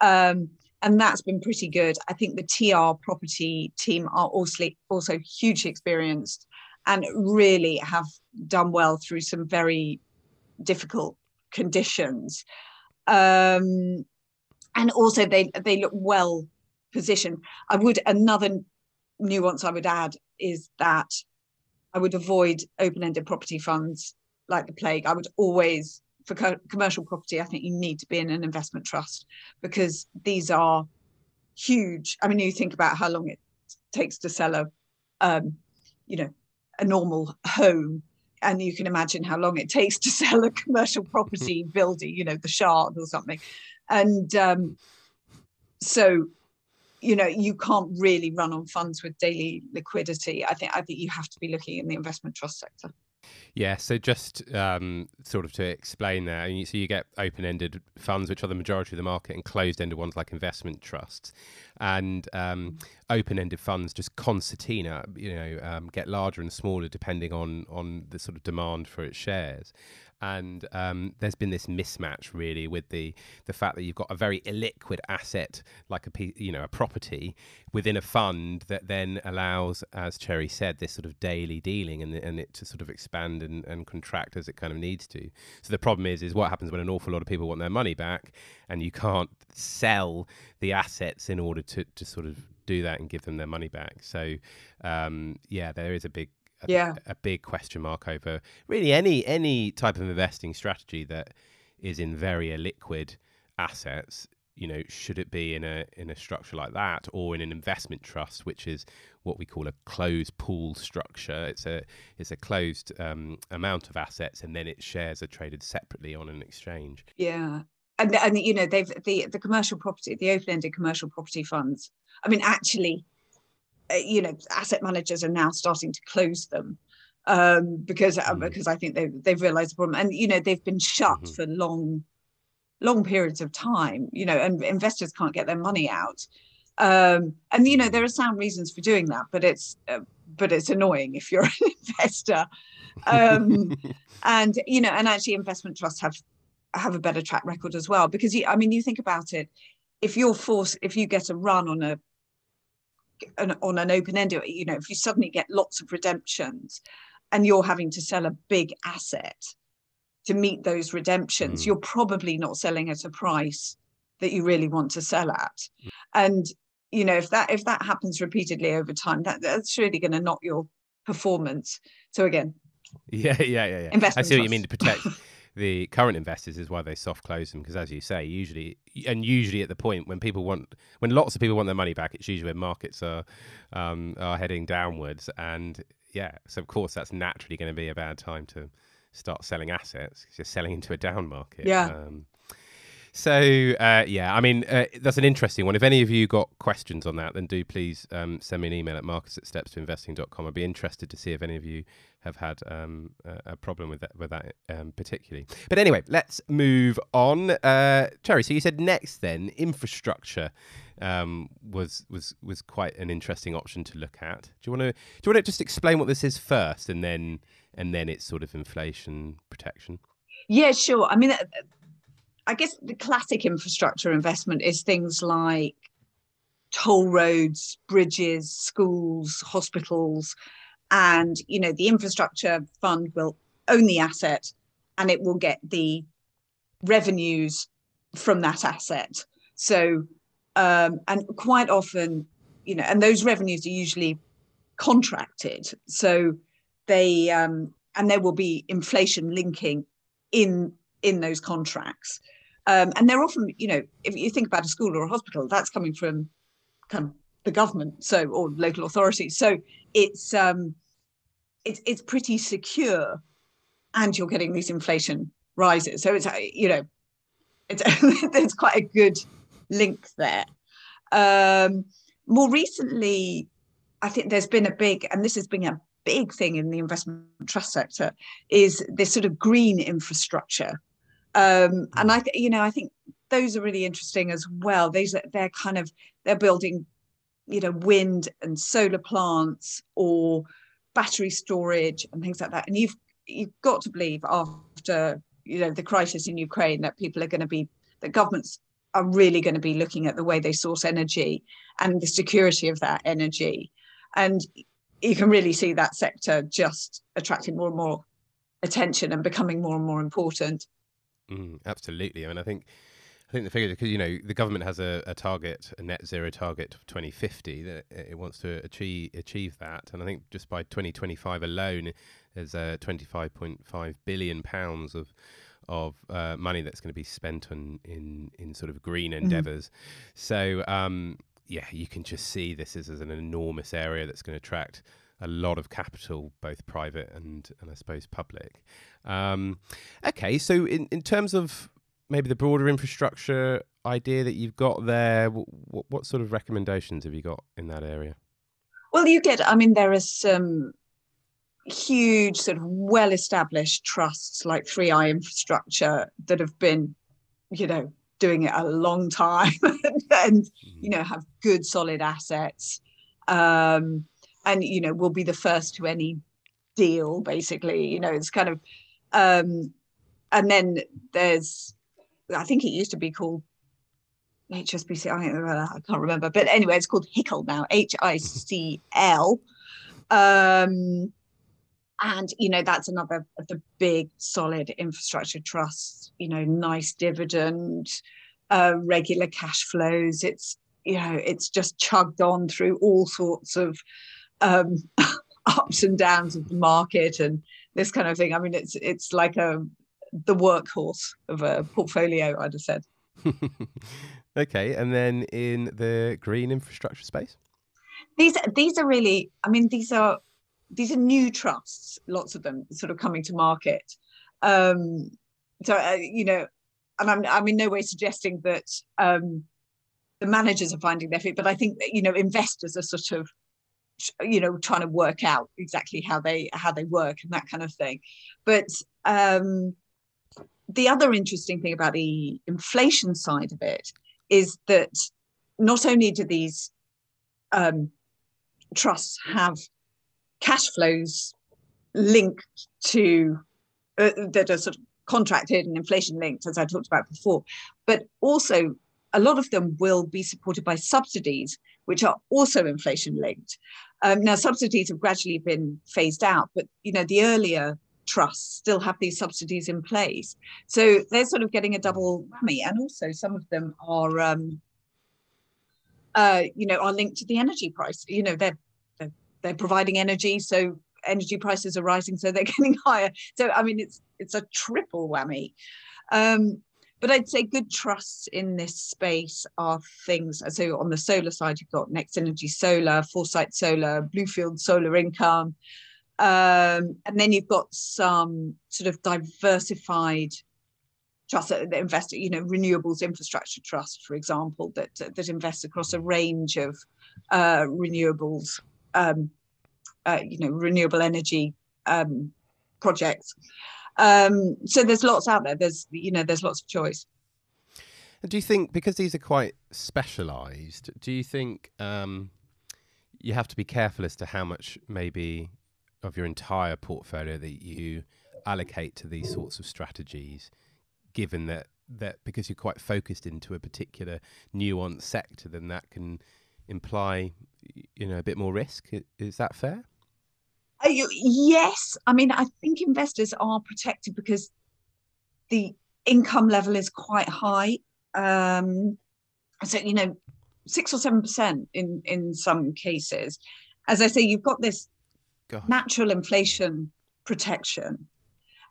Speaker 2: Um, and that's been pretty good. I think the TR property team are also, also hugely experienced and really have done well through some very difficult conditions. Um, and also they they look well positioned. I would another nuance I would add is that I would avoid open-ended property funds like the plague. I would always for co- commercial property. I think you need to be in an investment trust because these are huge. I mean, you think about how long it takes to sell a, um, you know, a normal home, and you can imagine how long it takes to [laughs] sell a commercial property building, you know, the Shard or something, and um, so you know you can't really run on funds with daily liquidity. I think i think you have to be looking in the investment trust sector.
Speaker 1: Yeah, so just um, sort of to explain that, so you get open-ended funds, which are the majority of the market, and closed-ended ones like investment trusts, and um, open-ended funds just concertina, you know, um, get larger and smaller depending on on the sort of demand for its shares and um, there's been this mismatch really with the the fact that you've got a very illiquid asset like a you know a property within a fund that then allows, as Cherry said, this sort of daily dealing and and it to sort of expand and, and contract as it kind of needs to. So the problem is is what happens when an awful lot of people want their money back and you can't sell the assets in order to to sort of do that and give them their money back. So um, yeah, there is a big a,
Speaker 2: yeah.
Speaker 1: a big question mark over really any any type of investing strategy that is in very illiquid assets. You know should it be in a in a structure like that or in an investment trust which is what we call a closed pool structure? It's a it's a closed um, amount of assets and then its shares are traded separately on an exchange.
Speaker 2: Yeah. And and you know they've the the commercial property the open-ended commercial property funds i mean actually you know, asset managers are now starting to close them um, because uh, mm. because I think they've they've realised the problem, and you know they've been shut mm-hmm. for long long periods of time. You know, and investors can't get their money out. Um, and you know there are sound reasons for doing that, but it's uh, but it's annoying if you're [laughs] an investor. Um, [laughs] and you know, and actually, investment trusts have have a better track record as well because you, I mean, you think about it. If you're forced, if you get a run on a an, on an open end, you know, if you suddenly get lots of redemptions and you're having to sell a big asset to meet those redemptions, mm. you're probably not selling at a price that you really want to sell at. Mm. And you know, if that if that happens repeatedly over time, that that's really going to knock your performance. So again,
Speaker 1: yeah, yeah, yeah, yeah. I see what you mean to protect [laughs] the current investors is why they soft close them because, as you say, usually and usually at the point when people want when lots of people want their money back, it's usually when markets are um, are heading downwards, and yeah, so of course that's naturally going to be a bad time to start selling assets. because you're selling into a down market.
Speaker 2: Yeah. Um,
Speaker 1: so uh, yeah, I mean uh, that's an interesting one. If any of you got questions on that, then do please um, send me an email at marcus at stepstoinvesting.com. I'd be interested to see if any of you have had um, a, a, problem with that, with that um, particularly. But anyway, let's move on. Uh, so you said next then infrastructure um, was was was quite an interesting option to look at. Do you want to do you want to just explain what this is first, and then and then it's sort of inflation protection?
Speaker 2: Yeah, sure. I mean, I guess the classic infrastructure investment is things like toll roads, bridges, schools, hospitals, and you know the infrastructure fund will own the asset and it will get the revenues from that asset. So um, and quite often, you know, and those revenues are usually contracted. So they um, and there will be inflation linking in in those contracts. Um, and they're often, you know, if you think about a school or a hospital, that's coming from kind of the government, so or local authorities. So it's um, it's it's pretty secure, and you're getting these inflation rises. So it's you know, it's [laughs] there's quite a good link there. Um, more recently, I think there's been a big, and this has been a big thing in the investment trust sector, is this sort of green infrastructure um, and I, th- you know, I think those are really interesting as well. These are, they're kind of they're building, you know, wind and solar plants or battery storage and things like that. And you've you've got to believe after you know the crisis in Ukraine that people are going to be that governments are really going to be looking at the way they source energy and the security of that energy. And you can really see that sector just attracting more and more attention and becoming more and more important.
Speaker 1: Mm, absolutely. I mean, I think I think the figure because you know the government has a, a, target, a net zero target of 2050 that it wants to achieve achieve that, and I think just by 2025 alone, there's a 25.5 billion pounds of of uh, money that's going to be spent on in in sort of green mm-hmm. endeavors. So um, yeah, you can just see this is as an enormous area that's going to attract a lot of capital, both private and and I suppose public. Um, okay, so in in terms of maybe the broader infrastructure idea that you've got there, what, what sort of recommendations have you got in that area?
Speaker 2: Well, you get. I mean, there are some huge sort of well-established trusts like 3i infrastructure that have been you know doing it a long time [laughs] and you know have good solid assets um and you know will be the first to any deal basically you know it's kind of um and then there's i think it used to be called hsbc i, I can't remember but anyway it's called hicl now h-i-c-l um and you know that's another of the big solid infrastructure trusts you know nice dividend uh, regular cash flows it's you know it's just chugged on through all sorts of um, [laughs] ups and downs of the market and this kind of thing. I mean it's it's like a the workhorse of a portfolio i'd have said. [laughs]
Speaker 1: Okay and then in the green infrastructure space?
Speaker 2: These these are really i mean these are these are new trusts, lots of them sort of coming to market. Um, so uh, you know, and I'm I'm in no way suggesting that um, the managers are finding their feet, but I think that you know investors are sort of you know trying to work out exactly how they how they work and that kind of thing. But um, the other interesting thing about the inflation side of it is that not only do these um, trusts have cash flows linked to uh, that are sort of contracted and inflation linked, as I talked about before. But also, a lot of them will be supported by subsidies, which are also inflation linked. Um, now, subsidies have gradually been phased out, but you know the earlier trusts still have these subsidies in place, so they're sort of getting a double whammy. And also, some of them are, um, uh, you know, are linked to the energy price. You know, they're they're providing energy, so energy prices are rising, so they're [laughs] getting higher. So I mean, it's it's a triple whammy. Um, but I'd say good trusts in this space are things. So on the solar side, you've got Next Energy Solar, Foresight Solar, Bluefield Solar Income, um, and then you've got some sort of diversified trusts that invest, you know, renewables infrastructure trust, for example, that that invests across a range of uh, renewables um, uh, you know renewable energy um, projects. Um, so there's lots out there. There's you know there's lots of choice.
Speaker 1: Do you think because these are quite specialised, do you think um, you have to be careful as to how much maybe of your entire portfolio that you allocate to these sorts of strategies, given that that because you're quite focused into a particular nuanced sector, then that can imply you know a bit more risk. Is that fair?
Speaker 2: Uh, yes, I mean I think investors are protected because the income level is quite high. Um, so you know, six or seven percent in in some cases. As I say, you've got this God. natural inflation protection,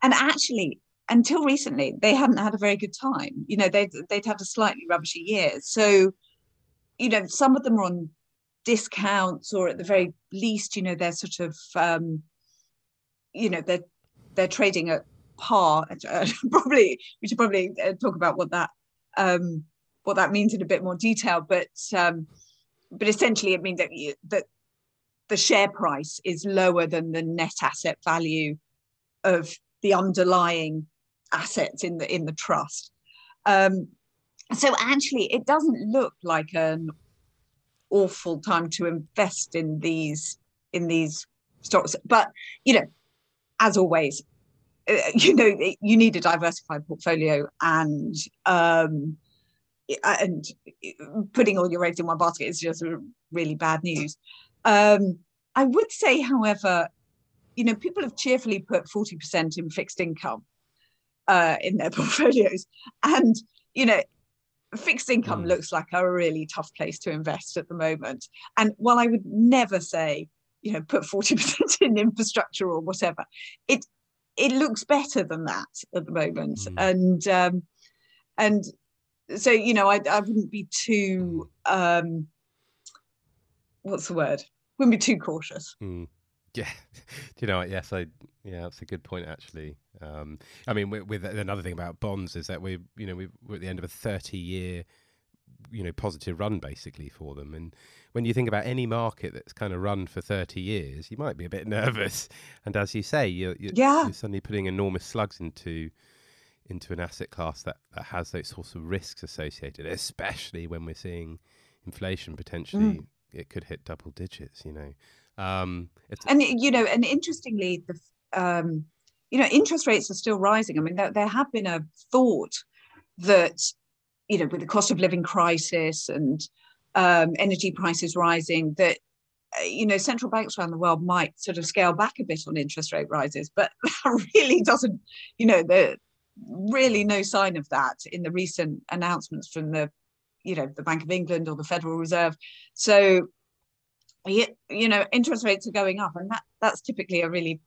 Speaker 2: and actually, until recently, they hadn't had a very good time. You know, they'd they'd had a slightly rubbishy year. So, you know, some of them are on discounts or at the very least you know they're sort of um, you know they're they're trading at par. [laughs] Uh, probably we should probably uh, talk about what that um, what that means in a bit more detail. But um, but essentially it means that you, that the share price is lower than the net asset value of the underlying assets in the in the trust. Um, so actually it doesn't look like an awful time to invest in these in these stocks. But you know, as always, uh, [laughs] you know, you need a diversified portfolio and um, and putting all your eggs in one basket is just really bad news. Um, I would say, however, you know, people have cheerfully put 40% in fixed income uh, in their [laughs] portfolios. And, you know, fixed income mm. looks like a really tough place to invest at the moment. And while I would never say, you know, put 40% [laughs] in infrastructure or whatever, it it looks better than that at the moment. Mm. And um, and so, you know, I, I wouldn't be too um, what's the word? Wouldn't be too cautious.
Speaker 1: Mm. Yeah, [laughs] do you know what? Yes, I. Yeah, that's a good point. Actually, um, I mean, with, with, another thing about bonds is that we, you know, we, we're at the end of a thirty-year, you know, positive run basically for them. And when you think about any market that's kind of run for thirty years, you might be a bit [laughs] nervous. And as you say, you're, you're,
Speaker 2: yeah.
Speaker 1: you're suddenly putting enormous slugs into into an asset class that, that has those sorts of risks associated, especially when we're seeing inflation potentially. Mm. It could hit double digits, you know. Um,
Speaker 2: and you know, and interestingly, the um, you know, interest rates are still rising. I mean, there, there have been a thought that you know, with the cost of living crisis and um, energy prices rising, that uh, you know central banks around the world might sort of scale back a bit on interest rate rises, but [laughs] that really doesn't, you know, the really no sign of that in the recent announcements from the, you know, the Bank of England or the Federal Reserve. So you know interest rates are going up and that that's typically a really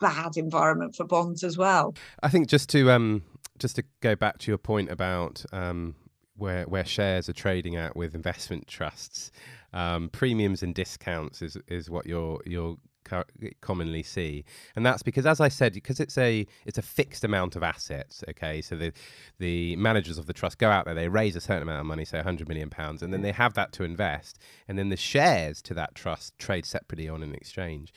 Speaker 2: bad environment for bonds as well.
Speaker 1: I think just to um just to go back to your point about um where where shares are trading at with investment trusts um, premiums and discounts is is what you're you're commonly see and that's because as i said because it's a it's a fixed amount of assets okay so the the managers of the trust go out there they raise a certain amount of money say 100 million pounds and then they have that to invest and then the shares to that trust trade separately on an exchange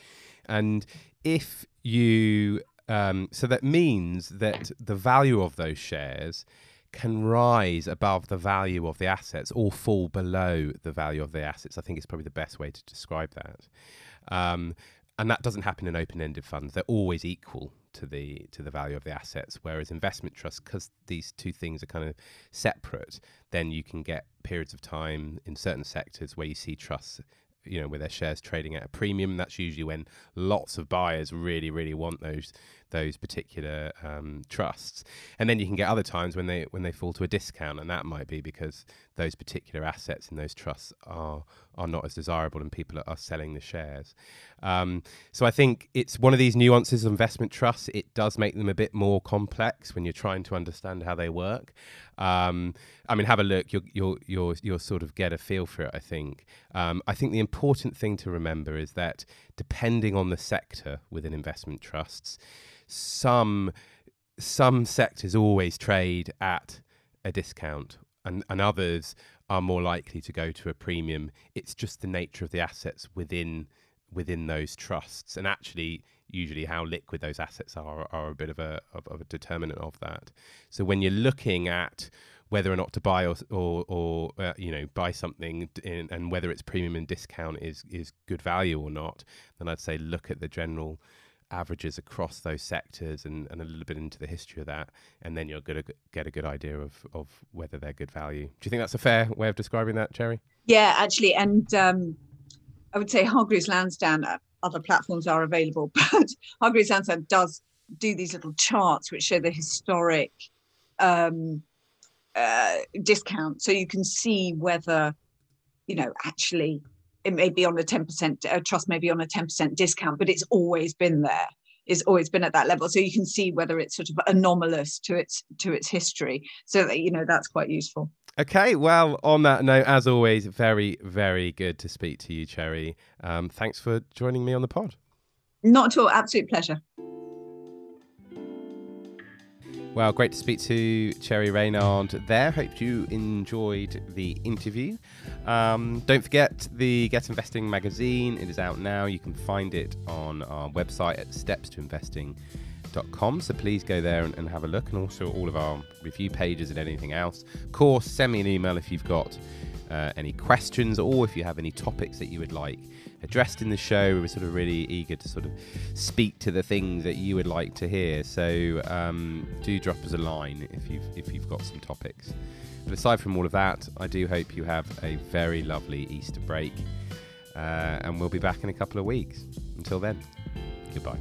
Speaker 1: and if you um, so that means that the value of those shares can rise above the value of the assets or fall below the value of the assets. I think is probably the best way to describe that. Um, and that doesn't happen in open-ended funds. They're always equal to the to the value of the assets. Whereas investment trusts, because these two things are kind of separate, then you can get periods of time in certain sectors where you see trusts you know, with their shares trading at a premium. That's usually when lots of buyers really, really want those those particular um, trusts. And then you can get other times when they when they fall to a discount, and that might be because those particular assets in those trusts are are not as desirable, and people are, selling the shares. Um, so I think it's one of these nuances of investment trusts. It does make them a bit more complex when you're trying to understand how they work. Um, I mean, have a look. You'll, you'll you'll you'll sort of get a feel for it. I think. Um, I think the important thing to remember is that depending on the sector within investment trusts, some some sectors always trade at a discount, and and others are more likely to go to a premium. It's just the nature of the assets within within those trusts, and actually, usually how liquid those assets are are a bit of a of, of a determinant of that. So when you're looking at whether or not to buy or or, or uh, you know buy something in, and whether its premium and discount is is good value or not, then I'd say look at the general averages across those sectors and, and a little bit into the history of that, and then you're going to get a good idea of, of whether they're good value. Do you think that's a fair way of describing that, Cherry?
Speaker 2: Yeah, actually, and um, I would say Hargreaves Lansdown. Uh, other platforms are available, [laughs] but Hargreaves Lansdown does do these little charts which show the historic um, uh, discount, so you can see whether you know actually it may be on a 10% uh, trust may be on a 10% discount but it's always been there. It's always been at that level. So you can see whether it's sort of anomalous to its to its history. So that you know that's quite useful.
Speaker 1: Okay well on that note as always very very good to speak to you cherry. Um, thanks for joining me on the pod.
Speaker 2: Not at all. Absolute pleasure
Speaker 1: well, great to speak to Cherry Reynard there. Hope you enjoyed the interview. Um, don't forget the Get Investing magazine. It is out now. You can find it on our website at stepstoinvesting.com. So please go there and, and have a look, and also all of our review pages and anything else. Of course, send me an email if you've got uh, any questions or if you have any topics that you would like addressed in the show. We're sort of really eager to sort of speak to the things that you would like to hear. So um, do drop us a line if you've if you've got some topics. But aside from all of that, I do hope you have a very lovely Easter break, uh, and we'll be back in a couple of weeks. Until then, goodbye.